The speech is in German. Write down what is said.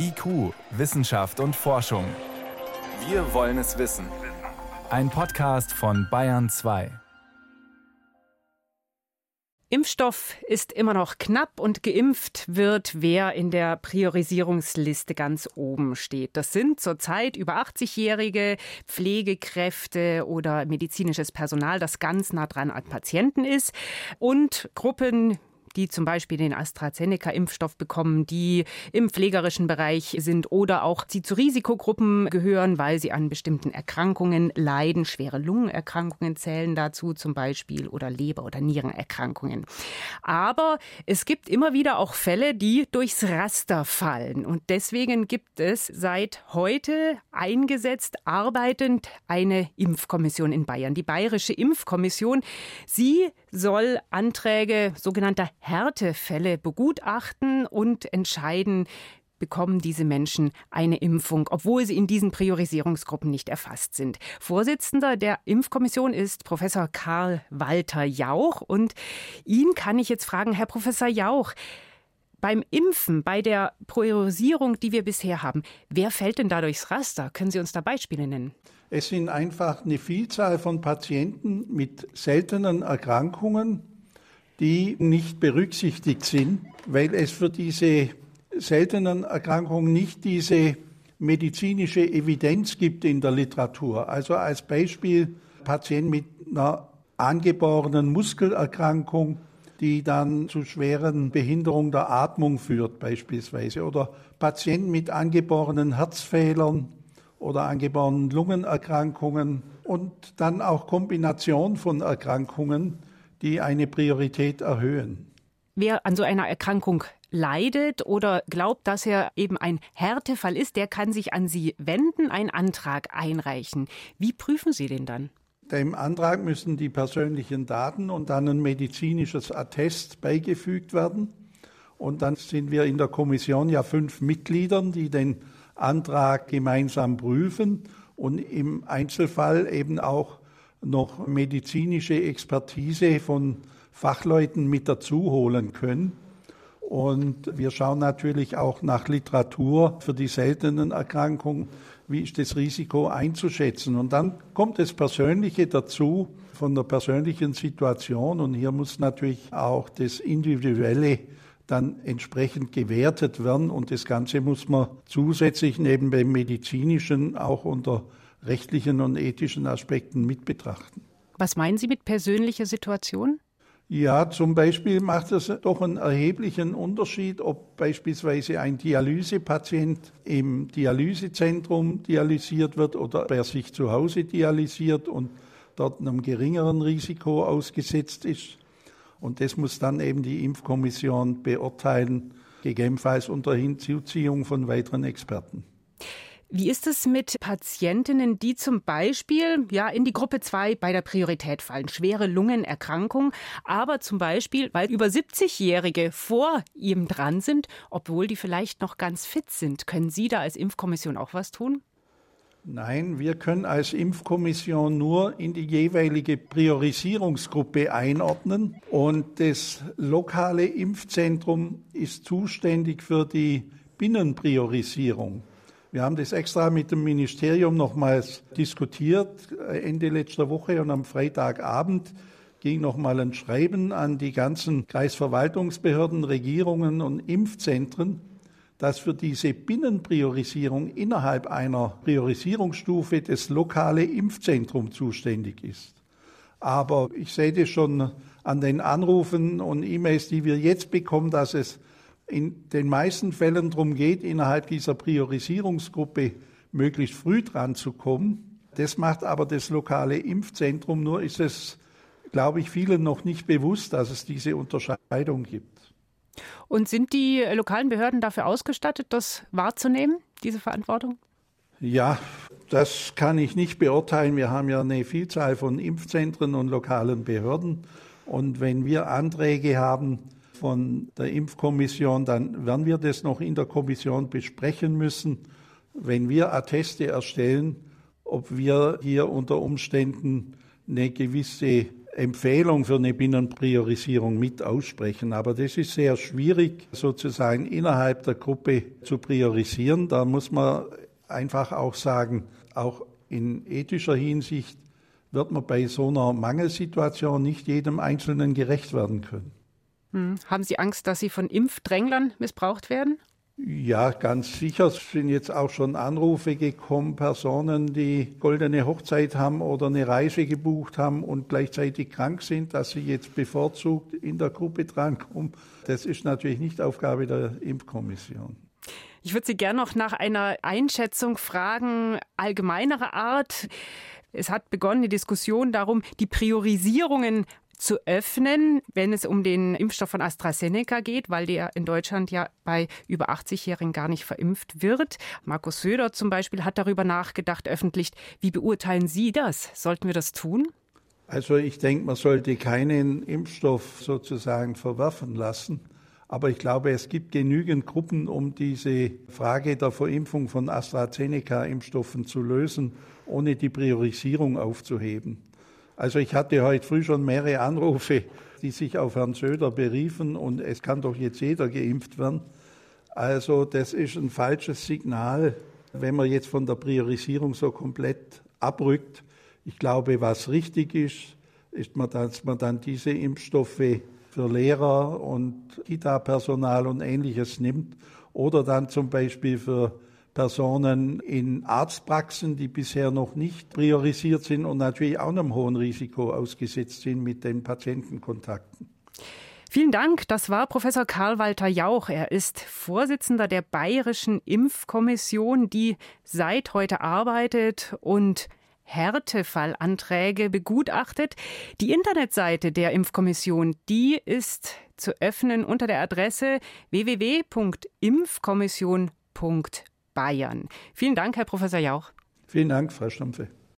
IQ, Wissenschaft und Forschung. Wir wollen es wissen. Ein Podcast von Bayern 2. Impfstoff ist immer noch knapp und geimpft wird, wer in der Priorisierungsliste ganz oben steht. Das sind zurzeit über 80-jährige Pflegekräfte oder medizinisches Personal, das ganz nah dran an Patienten ist und Gruppen die zum Beispiel den AstraZeneca-Impfstoff bekommen, die im pflegerischen Bereich sind oder auch die zu Risikogruppen gehören, weil sie an bestimmten Erkrankungen leiden. Schwere Lungenerkrankungen zählen dazu zum Beispiel oder Leber- oder Nierenerkrankungen. Aber es gibt immer wieder auch Fälle, die durchs Raster fallen. Und deswegen gibt es seit heute eingesetzt, arbeitend eine Impfkommission in Bayern. Die Bayerische Impfkommission. Sie soll Anträge sogenannter Härtefälle begutachten und entscheiden, bekommen diese Menschen eine Impfung, obwohl sie in diesen Priorisierungsgruppen nicht erfasst sind. Vorsitzender der Impfkommission ist Professor Karl Walter Jauch. Und ihn kann ich jetzt fragen, Herr Professor Jauch, beim Impfen, bei der Priorisierung, die wir bisher haben, wer fällt denn da durchs Raster? Können Sie uns da Beispiele nennen? Es sind einfach eine Vielzahl von Patienten mit seltenen Erkrankungen, die nicht berücksichtigt sind, weil es für diese seltenen Erkrankungen nicht diese medizinische Evidenz gibt in der Literatur. Also als Beispiel Patienten mit einer angeborenen Muskelerkrankung, die dann zu schweren Behinderungen der Atmung führt beispielsweise, oder Patienten mit angeborenen Herzfehlern oder angeborenen Lungenerkrankungen und dann auch Kombination von Erkrankungen, die eine Priorität erhöhen. Wer an so einer Erkrankung leidet oder glaubt, dass er eben ein Härtefall ist, der kann sich an Sie wenden, einen Antrag einreichen. Wie prüfen Sie den dann? Dem Antrag müssen die persönlichen Daten und dann ein medizinisches Attest beigefügt werden. Und dann sind wir in der Kommission ja fünf Mitgliedern, die den Antrag gemeinsam prüfen und im Einzelfall eben auch noch medizinische Expertise von Fachleuten mit dazu holen können. Und wir schauen natürlich auch nach Literatur für die seltenen Erkrankungen, wie ist das Risiko einzuschätzen. Und dann kommt das Persönliche dazu von der persönlichen Situation. Und hier muss natürlich auch das Individuelle dann entsprechend gewertet werden. Und das Ganze muss man zusätzlich neben dem medizinischen auch unter rechtlichen und ethischen Aspekten mit betrachten. Was meinen Sie mit persönlicher Situation? Ja, zum Beispiel macht es doch einen erheblichen Unterschied, ob beispielsweise ein Dialysepatient im Dialysezentrum dialysiert wird oder ob er sich zu Hause dialysiert und dort einem geringeren Risiko ausgesetzt ist. Und das muss dann eben die Impfkommission beurteilen, gegebenenfalls unter Hinzuziehung von weiteren Experten. Wie ist es mit Patientinnen, die zum Beispiel ja in die Gruppe 2 bei der Priorität fallen, schwere Lungenerkrankung, aber zum Beispiel, weil über 70-Jährige vor ihm dran sind, obwohl die vielleicht noch ganz fit sind, können Sie da als Impfkommission auch was tun? Nein, wir können als Impfkommission nur in die jeweilige Priorisierungsgruppe einordnen und das lokale Impfzentrum ist zuständig für die Binnenpriorisierung. Wir haben das extra mit dem Ministerium nochmals diskutiert, äh, Ende letzter Woche und am Freitagabend ging nochmal ein Schreiben an die ganzen Kreisverwaltungsbehörden, Regierungen und Impfzentren, dass für diese Binnenpriorisierung innerhalb einer Priorisierungsstufe das lokale Impfzentrum zuständig ist. Aber ich sehe das schon an den Anrufen und E-Mails, die wir jetzt bekommen, dass es in den meisten Fällen darum geht, innerhalb dieser Priorisierungsgruppe möglichst früh dran zu kommen. Das macht aber das lokale Impfzentrum. Nur ist es, glaube ich, vielen noch nicht bewusst, dass es diese Unterscheidung gibt. Und sind die lokalen Behörden dafür ausgestattet, das wahrzunehmen, diese Verantwortung? Ja, das kann ich nicht beurteilen. Wir haben ja eine Vielzahl von Impfzentren und lokalen Behörden. Und wenn wir Anträge haben, von der Impfkommission, dann werden wir das noch in der Kommission besprechen müssen, wenn wir Atteste erstellen, ob wir hier unter Umständen eine gewisse Empfehlung für eine Binnenpriorisierung mit aussprechen. Aber das ist sehr schwierig, sozusagen innerhalb der Gruppe zu priorisieren. Da muss man einfach auch sagen, auch in ethischer Hinsicht wird man bei so einer Mangelsituation nicht jedem Einzelnen gerecht werden können. Hm. Haben Sie Angst, dass Sie von Impfdränglern missbraucht werden? Ja, ganz sicher Es sind jetzt auch schon Anrufe gekommen, Personen, die goldene Hochzeit haben oder eine Reise gebucht haben und gleichzeitig krank sind, dass sie jetzt bevorzugt in der Gruppe drankommen. Das ist natürlich nicht Aufgabe der Impfkommission. Ich würde Sie gerne noch nach einer Einschätzung fragen, allgemeinerer Art. Es hat begonnen die Diskussion darum, die Priorisierungen zu öffnen, wenn es um den Impfstoff von AstraZeneca geht, weil der in Deutschland ja bei über 80-Jährigen gar nicht verimpft wird. Markus Söder zum Beispiel hat darüber nachgedacht öffentlich. Wie beurteilen Sie das? Sollten wir das tun? Also ich denke, man sollte keinen Impfstoff sozusagen verwerfen lassen. Aber ich glaube, es gibt genügend Gruppen, um diese Frage der Verimpfung von AstraZeneca-Impfstoffen zu lösen, ohne die Priorisierung aufzuheben. Also ich hatte heute früh schon mehrere Anrufe, die sich auf Herrn Söder beriefen und es kann doch jetzt jeder geimpft werden. Also das ist ein falsches Signal, wenn man jetzt von der Priorisierung so komplett abrückt. Ich glaube, was richtig ist, ist, dass man dann diese Impfstoffe für Lehrer und Kita-Personal und ähnliches nimmt oder dann zum Beispiel für Personen in Arztpraxen, die bisher noch nicht priorisiert sind und natürlich auch einem hohen Risiko ausgesetzt sind mit den Patientenkontakten. Vielen Dank. Das war Professor Karl-Walter Jauch. Er ist Vorsitzender der Bayerischen Impfkommission, die seit heute arbeitet und Härtefallanträge begutachtet. Die Internetseite der Impfkommission, die ist zu öffnen unter der Adresse www.impfkommission.de. Bayern. Vielen Dank, Herr Professor Jauch. Vielen Dank, Frau Stumpfe.